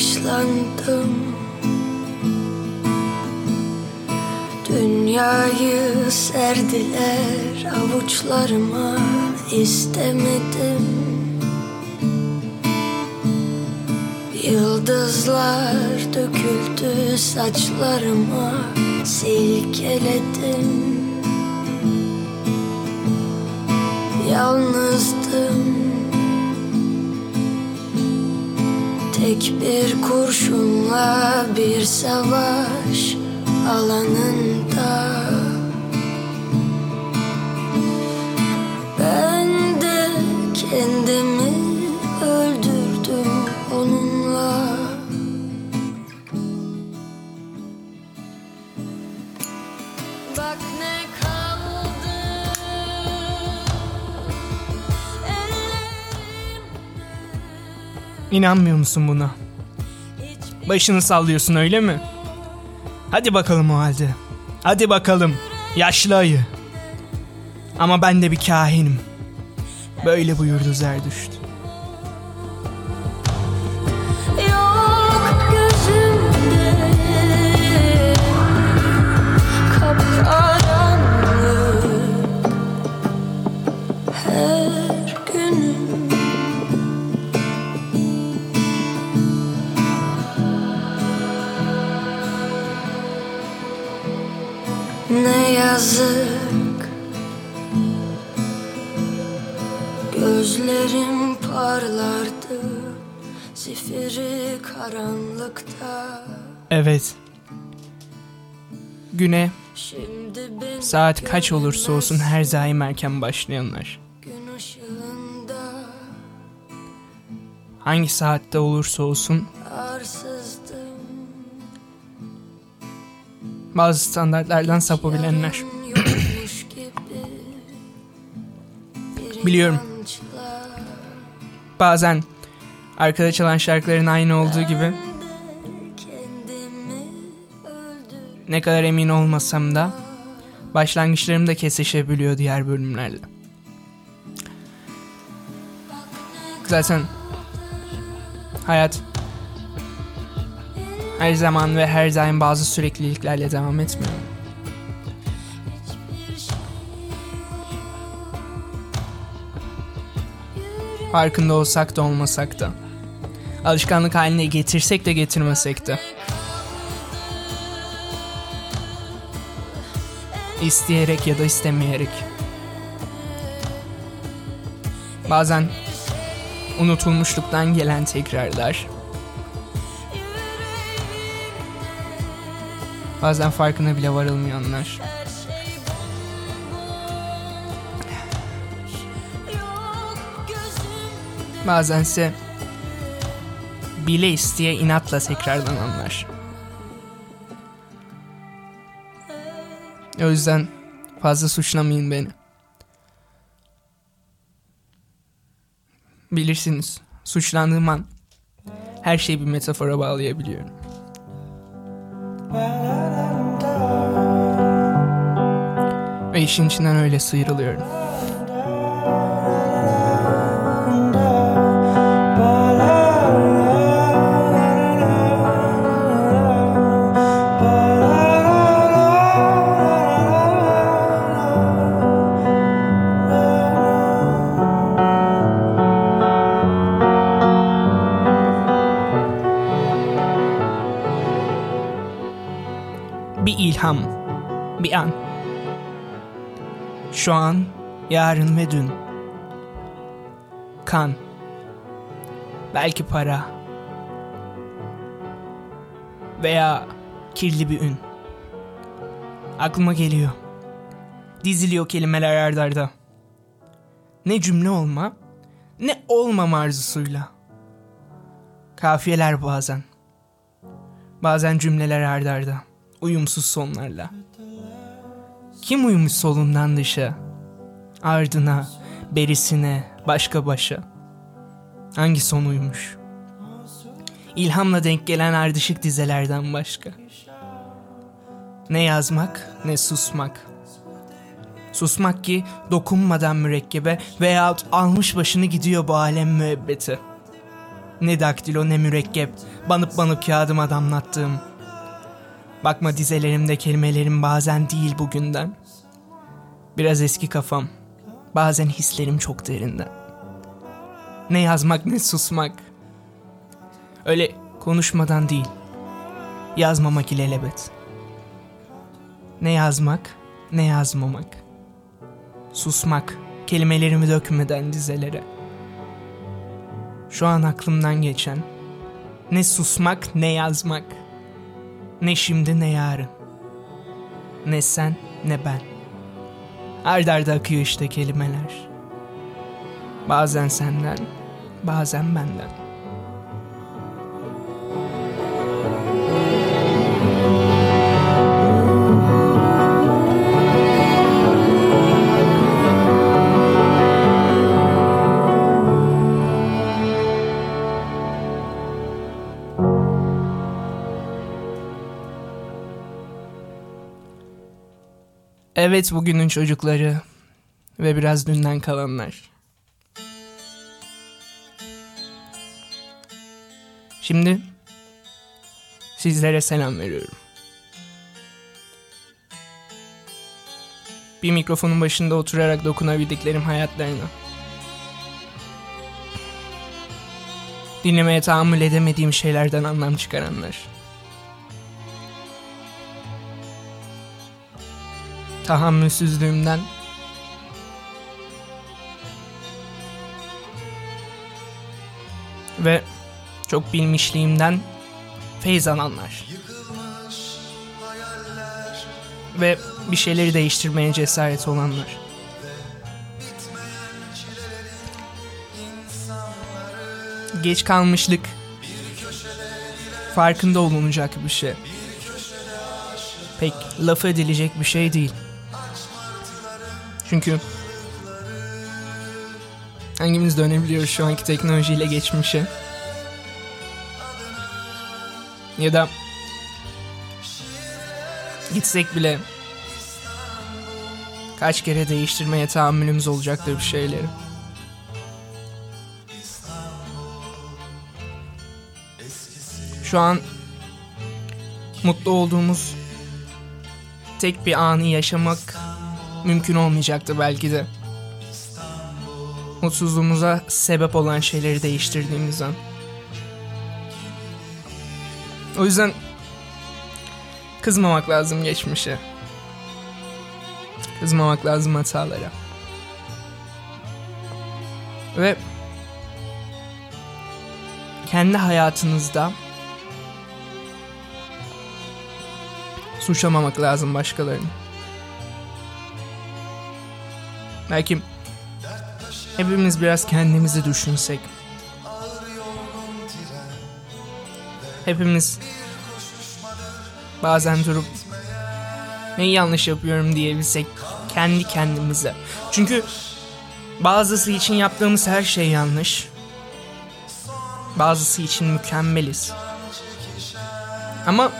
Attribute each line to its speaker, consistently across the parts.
Speaker 1: yaşlandım Dünyayı serdiler avuçlarıma istemedim. Yıldızlar döküldü saçlarıma silkeledim. Yalnızdım Tek bir kurşunla bir savaş alanında. Ben de kendimi
Speaker 2: İnanmıyor musun buna? Başını sallıyorsun öyle mi? Hadi bakalım o halde. Hadi bakalım. Yaşlı ayı. Ama ben de bir kahinim. Böyle buyurdu Zerdüşt.
Speaker 1: Gözlerim parlardı Zifiri karanlıkta
Speaker 2: Evet. Güne saat kaç olursa olsun her daim erken başlayanlar.
Speaker 1: Gün ışığında
Speaker 2: Hangi saatte olursa olsun
Speaker 1: arsızdım
Speaker 2: bazı standartlardan sapabilenler. Biliyorum. Bazen arkada çalan şarkıların aynı olduğu gibi ne kadar emin olmasam da başlangıçlarım da kesişebiliyor diğer bölümlerle. Zaten hayat her zaman ve her daim bazı sürekliliklerle devam etmiyor. Farkında olsak da olmasak da. Alışkanlık haline getirsek de getirmesek de. İsteyerek ya da istemeyerek. Bazen unutulmuşluktan gelen tekrarlar. Bazen farkına bile varılmayanlar. Bazense bile isteye inatla tekrarlananlar. O yüzden fazla suçlamayın beni. Bilirsiniz, suçlandığım an her şeyi bir metafora bağlayabiliyorum. Ve işin içinden öyle sıyrılıyorum. İlham, bir an. Şu an, yarın ve dün. Kan. Belki para. Veya kirli bir ün. Aklıma geliyor. Diziliyor kelimeler ardarda. Ne cümle olma, ne olmama arzusuyla. Kafiyeler bazen. Bazen cümleler ardarda. Uyumsuz sonlarla. Kim uyumuş solundan dışa? Ardına, berisine, başka başa. Hangi son uyumuş? İlhamla denk gelen ardışık dizelerden başka. Ne yazmak, ne susmak. Susmak ki dokunmadan mürekkebe veyahut almış başını gidiyor bu alem müebbeti. Ne daktilo ne mürekkep. Banıp banıp kağıdıma damlattığım. Bakma dizelerimde kelimelerim bazen değil bugünden. Biraz eski kafam. Bazen hislerim çok derinden. Ne yazmak ne susmak. Öyle konuşmadan değil. Yazmamak ilelebet. Ne yazmak ne yazmamak. Susmak, kelimelerimi dökmeden dizelere. Şu an aklımdan geçen ne susmak ne yazmak. Ne şimdi ne yarın. Ne sen ne ben. Ard arda akıyor işte kelimeler. Bazen senden, bazen benden. Evet bugünün çocukları ve biraz dünden kalanlar. Şimdi sizlere selam veriyorum. Bir mikrofonun başında oturarak dokunabildiklerim hayatlarına. Dinlemeye tahammül edemediğim şeylerden anlam çıkaranlar. Tahammülsüzlüğümden ve çok bilmişliğimden feyz alanlar. Ve bir şeyleri değiştirmeye cesaret olanlar. Geç kalmışlık farkında olunacak bir şey. Pek laf edilecek bir şey değil. Çünkü hangimiz dönebiliyor şu anki teknolojiyle geçmişe? Ya da gitsek bile kaç kere değiştirmeye tahammülümüz olacaktır bir şeyleri. Şu an mutlu olduğumuz tek bir anı yaşamak mümkün olmayacaktı belki de. Mutsuzluğumuza sebep olan şeyleri değiştirdiğimiz an. O yüzden kızmamak lazım geçmişe. Kızmamak lazım hatalara. Ve kendi hayatınızda suçlamamak lazım başkalarını. Belki hepimiz biraz kendimizi düşünsek. Hepimiz bazen durup neyi yanlış yapıyorum diyebilsek kendi kendimize. Çünkü bazısı için yaptığımız her şey yanlış. Bazısı için mükemmeliz. Ama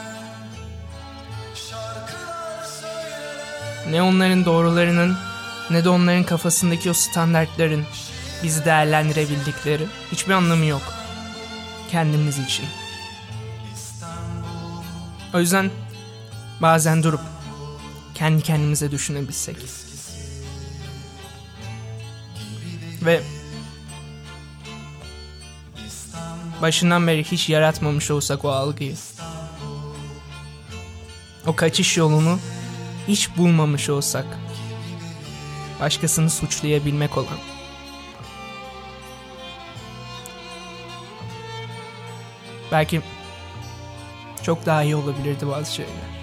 Speaker 2: ne onların doğrularının ne de onların kafasındaki o standartların bizi değerlendirebildikleri hiçbir anlamı yok. Kendimiz için. O yüzden bazen durup kendi kendimize düşünebilsek. Ve başından beri hiç yaratmamış olsak o algıyı. O kaçış yolunu hiç bulmamış olsak başkasını suçlayabilmek olan. Belki çok daha iyi olabilirdi bazı şeyler.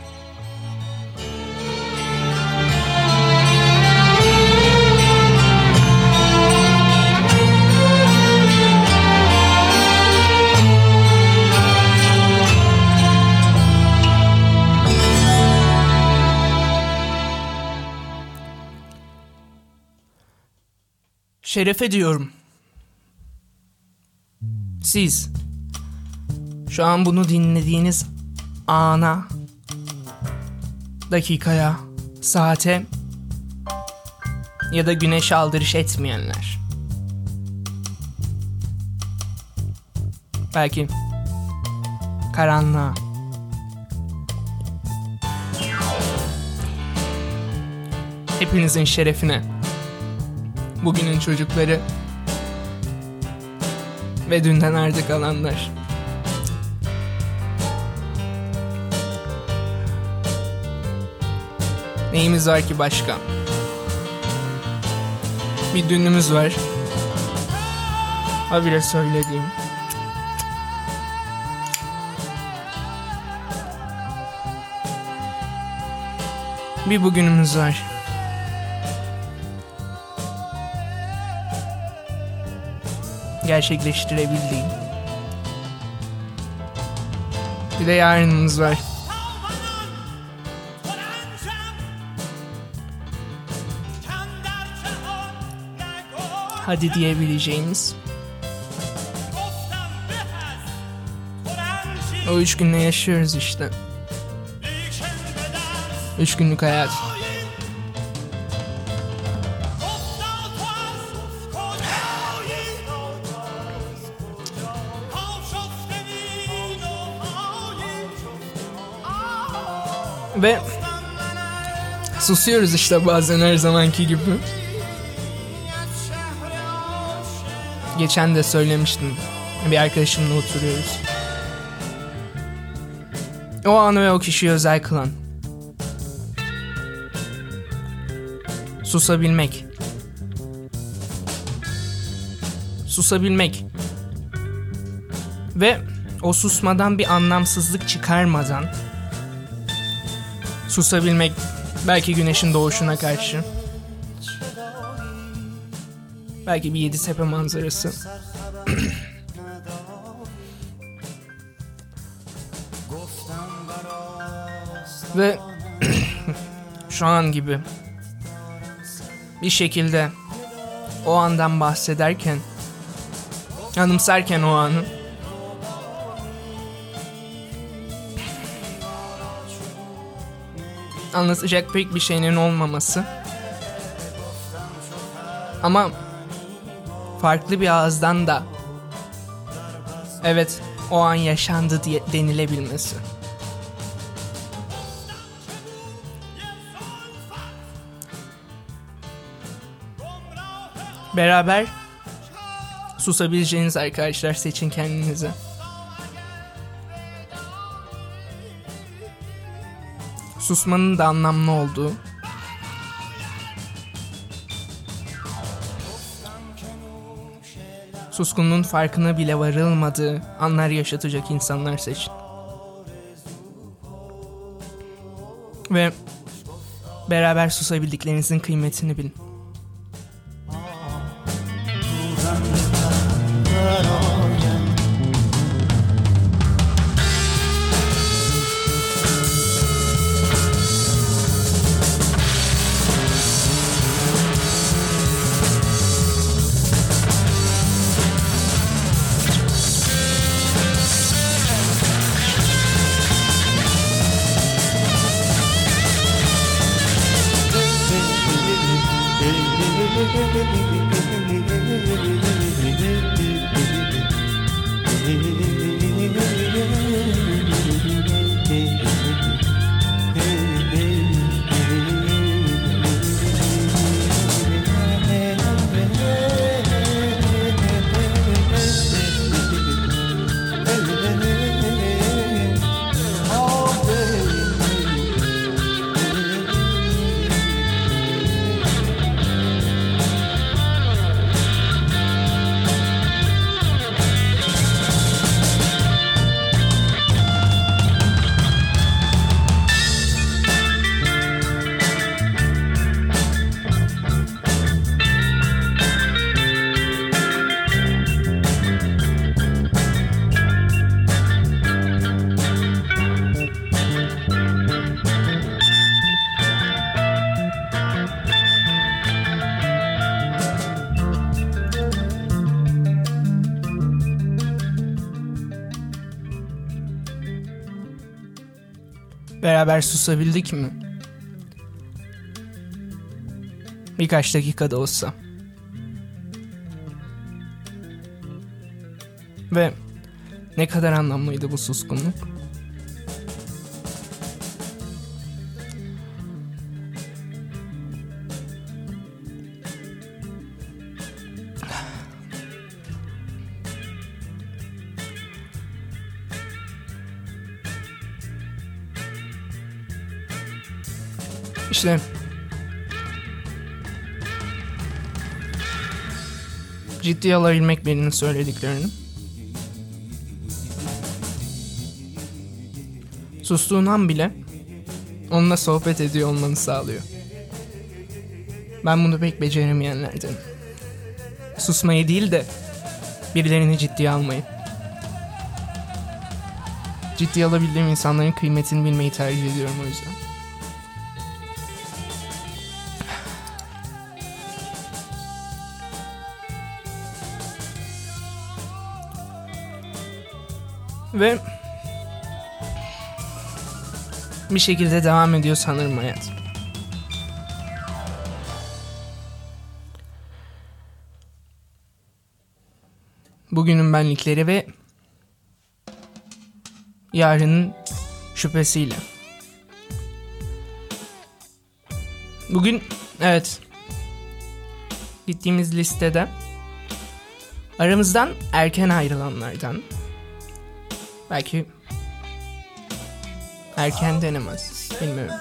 Speaker 2: Şerefe diyorum. Siz şu an bunu dinlediğiniz ana, dakikaya, saate ya da güneşe aldırış etmeyenler. Belki karanlığa. Hepinizin şerefine. Bugünün çocukları ve dünden ardı kalanlar. Neyimiz var ki başka? Bir dünümüz var. Habire söylediğim. Bir bugünümüz var. Gerçekleştirebildiğim. Bir de yarınımız var. Hadi diyebileceğimiz. O üç günle yaşıyoruz işte. Üç günlük hayat. Ve susuyoruz işte bazen her zamanki gibi. Geçen de söylemiştim. Bir arkadaşımla oturuyoruz. O anı ve o kişiyi özel kılan. Susabilmek. Susabilmek. Ve o susmadan bir anlamsızlık çıkarmadan susabilmek belki güneşin doğuşuna karşı. Belki bir yedi tepe manzarası. Ve şu an gibi bir şekilde o andan bahsederken anımsarken o anı anlatacak pek bir şeyinin olmaması ama farklı bir ağızdan da evet o an yaşandı diye denilebilmesi. Beraber susabileceğiniz arkadaşlar seçin kendinize. Susmanın da anlamlı olduğu. Suskunluğun farkına bile varılmadığı anlar yaşatacak insanlar seçin. Ve beraber susabildiklerinizin kıymetini bilin. Beraber susabildik mi? Birkaç dakikada olsa. Ve Ne kadar anlamlıydı bu suskunluk. İşte ciddiye alabilmek birinin söylediklerini. Sustuğun an bile onunla sohbet ediyor olmanı sağlıyor. Ben bunu pek beceremeyenlerdenim. Susmayı değil de birilerini ciddiye almayı. Ciddiye alabildiğim insanların kıymetini bilmeyi tercih ediyorum o yüzden. Ve bir şekilde devam ediyor sanırım hayat. Bugünün benlikleri ve yarının şüphesiyle. Bugün evet gittiğimiz listede aramızdan erken ayrılanlardan belki erken denemez bilmiyorum.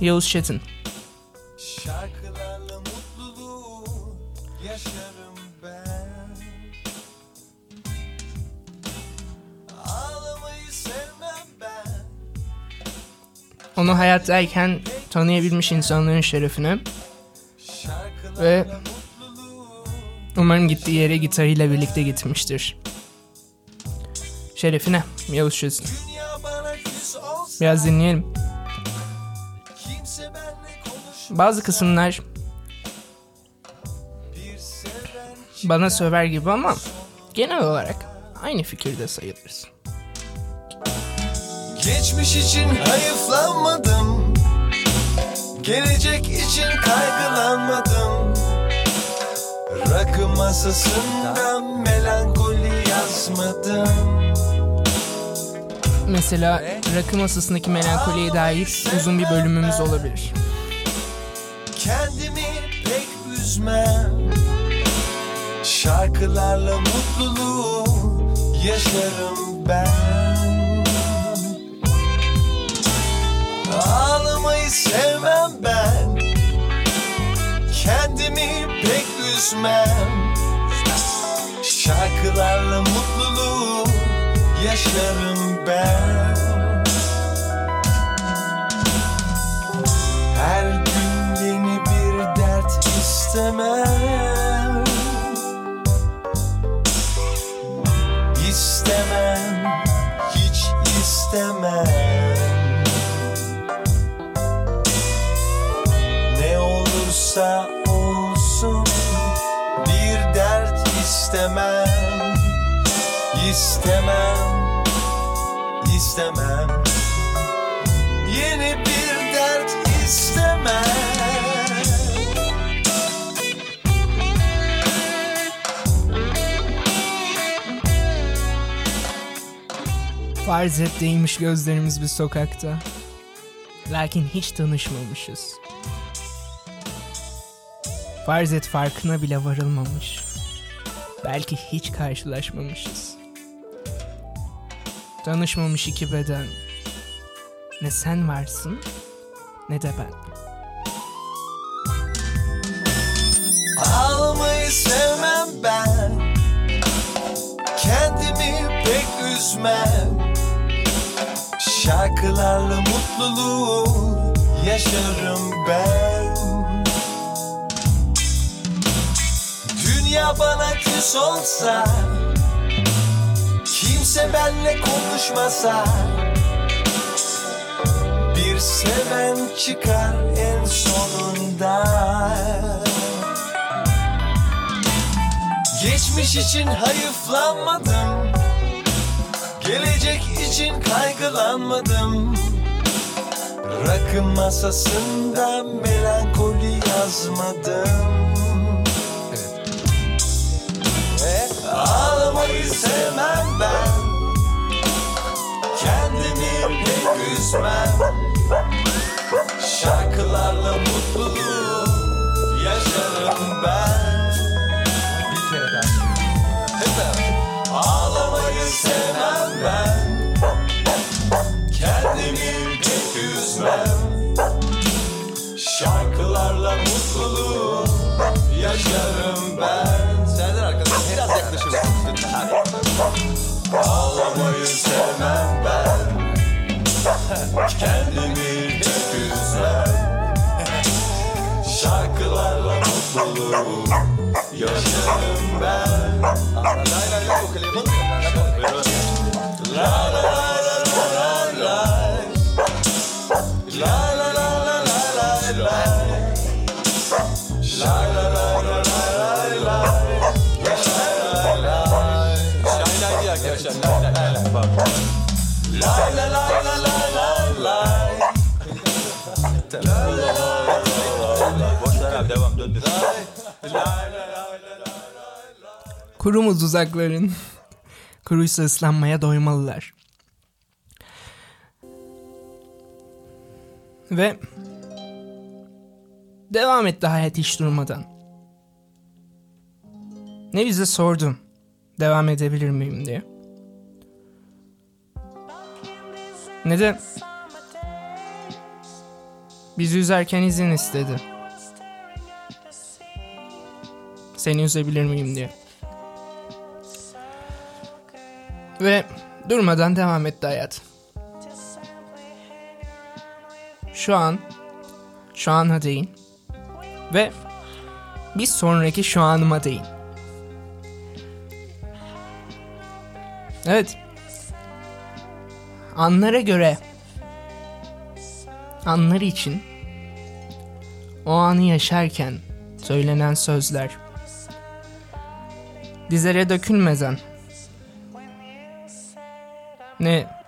Speaker 2: Yavuz Çetin.
Speaker 3: Şarkılarla mutluluğu yaşarım ben Ağlamayı sevmem ben
Speaker 2: Onu hayattayken tanıyabilmiş insanların şerefine ve umarım gittiği yere gitarıyla birlikte gitmiştir. Şerefine Yavuz
Speaker 3: olsa
Speaker 2: Biraz dinleyelim. Bazı kısımlar bana söver gibi ama genel olarak aynı fikirde sayılırız.
Speaker 3: Geçmiş için hayıflanmadım Gelecek için kaygılanmadım Rakı masasında melankoli yazmadım.
Speaker 2: Mesela rakı masasındaki melankoliye dair uzun bir bölümümüz olabilir.
Speaker 3: Kendimi pek üzmem. Şarkılarla mutluluğu yaşarım ben. Ağlamayı sevmem pek üzmem Şarkılarla mutluluğu yaşarım ben
Speaker 2: Farz et değmiş gözlerimiz bir sokakta. Lakin hiç tanışmamışız. Farz et farkına bile varılmamış. Belki hiç karşılaşmamışız. Tanışmamış iki beden. Ne sen varsın ne de ben.
Speaker 3: Ağlamayı sevmem ben Kendimi pek üzmem Şarkılarla mutluluğu yaşarım ben. Dünya bana küs olsa Kimse benle konuşmasa Bir seven çıkar en sonunda. Geçmiş için hayıflanmadım Gelecek için kaygılanmadım. Rakı masasında melankoli yazmadım. Ağlamayı sevmem ben. Kendimi pek üzmem. Şarkılarla mutluluğu yaşarım ben. Bir kere daha. Ağlamayı sevmem ben üzmem Şarkılarla mutluluğu yaşarım ben Serdar arkadaş biraz yaklaşır mısın? Ağlamayı sevmem ben Kendimi pek üzmem Şarkılarla mutluluğu yaşarım ben mı? La la la la la
Speaker 2: Kuru mu duzakların? Kuruysa ıslanmaya doymalılar. Ve devam etti hayat hiç durmadan. Ne bize sordun devam edebilir miyim diye. Ne de bizi üzerken izin istedi. Seni üzebilir miyim diye. Ve durmadan devam etti hayat. Şu an, şu ana değin. Ve bir sonraki şu anıma değin. Evet. Anlara göre, anları için o anı yaşarken söylenen sözler dizlere dökülmeden ne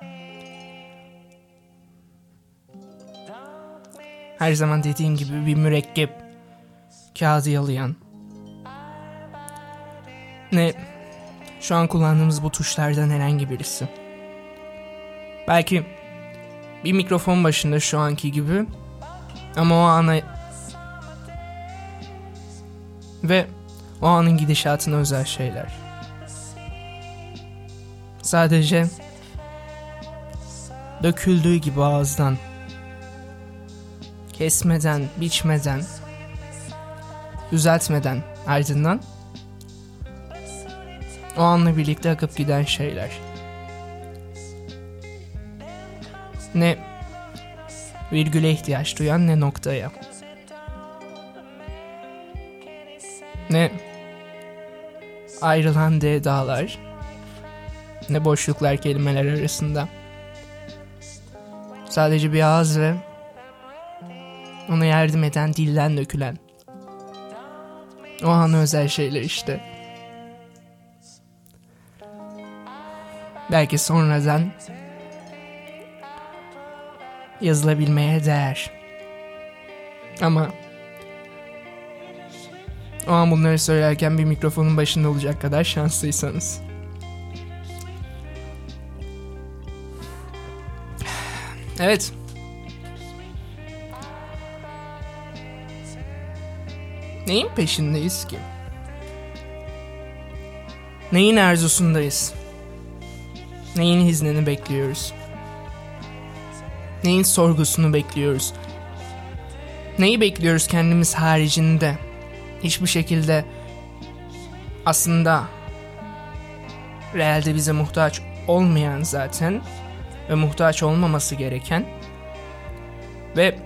Speaker 2: her zaman dediğim gibi bir mürekkep kağıdı yalayan ne şu an kullandığımız bu tuşlardan herhangi birisi. Belki bir mikrofon başında şu anki gibi ama o ana ve o anın gidişatına özel şeyler. Sadece döküldüğü gibi ağızdan kesmeden, biçmeden, düzeltmeden ardından o anla birlikte akıp giden şeyler. Ne virgüle ihtiyaç duyan ne noktaya. Ne ayrılan D dağlar ne boşluklar kelimeler arasında. Sadece bir ağız ve ona yardım eden dilden dökülen. O an özel şeyler işte. Belki sonradan yazılabilmeye değer. Ama o an bunları söylerken bir mikrofonun başında olacak kadar şanslıysanız. Evet. Neyin peşindeyiz ki? Neyin arzusundayız? Neyin iznini bekliyoruz? Neyin sorgusunu bekliyoruz? Neyi bekliyoruz kendimiz haricinde? Hiçbir şekilde aslında realde bize muhtaç olmayan zaten ve muhtaç olmaması gereken ve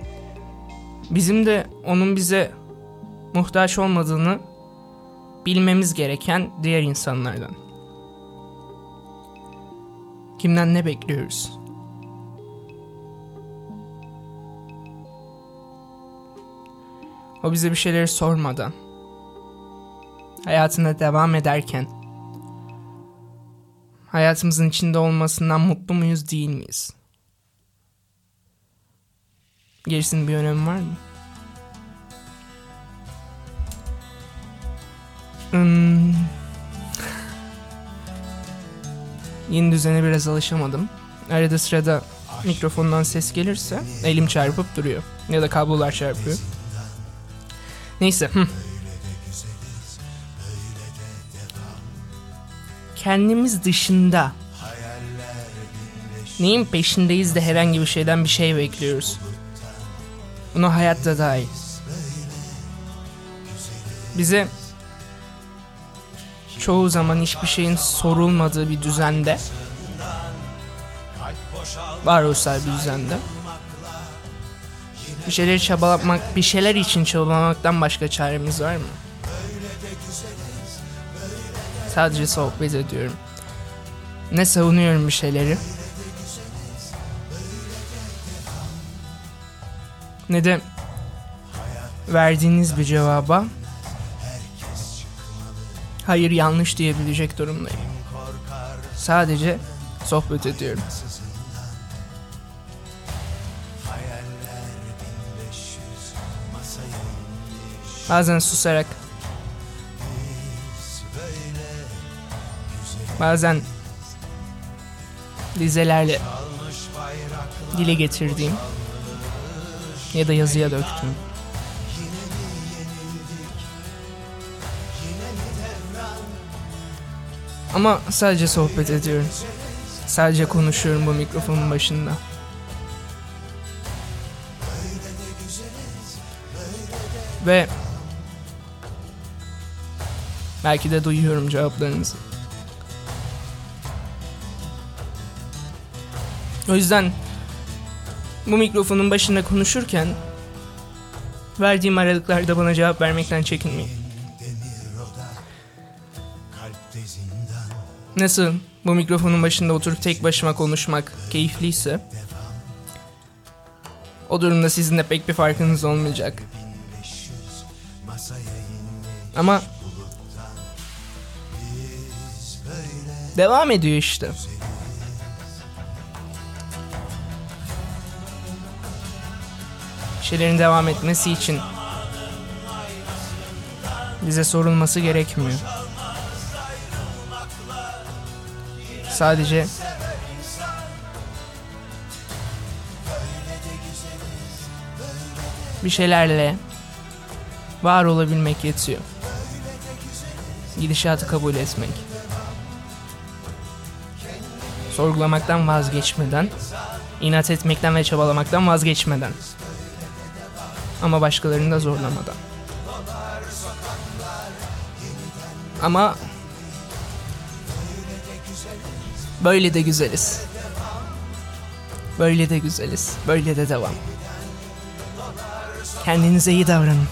Speaker 2: bizim de onun bize muhtaç olmadığını bilmemiz gereken diğer insanlardan. Kimden ne bekliyoruz? O bize bir şeyleri sormadan, hayatına devam ederken, hayatımızın içinde olmasından mutlu muyuz değil miyiz? Gerisinin bir önemi var mı? Hmm. Yeni düzene biraz alışamadım. Arada sırada mikrofondan ses gelirse elim çarpıp duruyor. Ya da kablolar çarpıyor. Neyse. hı. Kendimiz dışında neyin peşindeyiz de herhangi bir şeyden bir şey bekliyoruz. Buna hayatta dahil. Bize çoğu zaman hiçbir şeyin sorulmadığı bir düzende varoluşsal bir düzende bir şeyleri çabalamak, bir şeyler için çabalamaktan başka çaremiz var mı? Sadece sohbet ediyorum. Ne savunuyorum bir şeyleri. Ne de verdiğiniz bir cevaba hayır yanlış diyebilecek durumdayım. Sadece sohbet ediyorum. Bazen susarak Bazen dizelerle dile getirdiğim ya da yazıya döktüm. Ama sadece sohbet ediyorum. Sadece konuşuyorum bu mikrofonun başında. Ve belki de duyuyorum cevaplarınızı. O yüzden bu mikrofonun başında konuşurken verdiğim aralıklarda bana cevap vermekten çekinmeyin. Nasıl bu mikrofonun başında oturup tek başıma konuşmak keyifliyse o durumda sizin de pek bir farkınız olmayacak. Ama devam ediyor işte. şeylerin devam etmesi için bize sorulması gerekmiyor. Sadece bir şeylerle var olabilmek yetiyor. Gidişatı kabul etmek. Sorgulamaktan vazgeçmeden, inat etmekten ve çabalamaktan vazgeçmeden ama başkalarını da zorlamadan. Ama böyle de güzeliz. Böyle de güzeliz. Böyle de devam. Kendinize iyi davranın.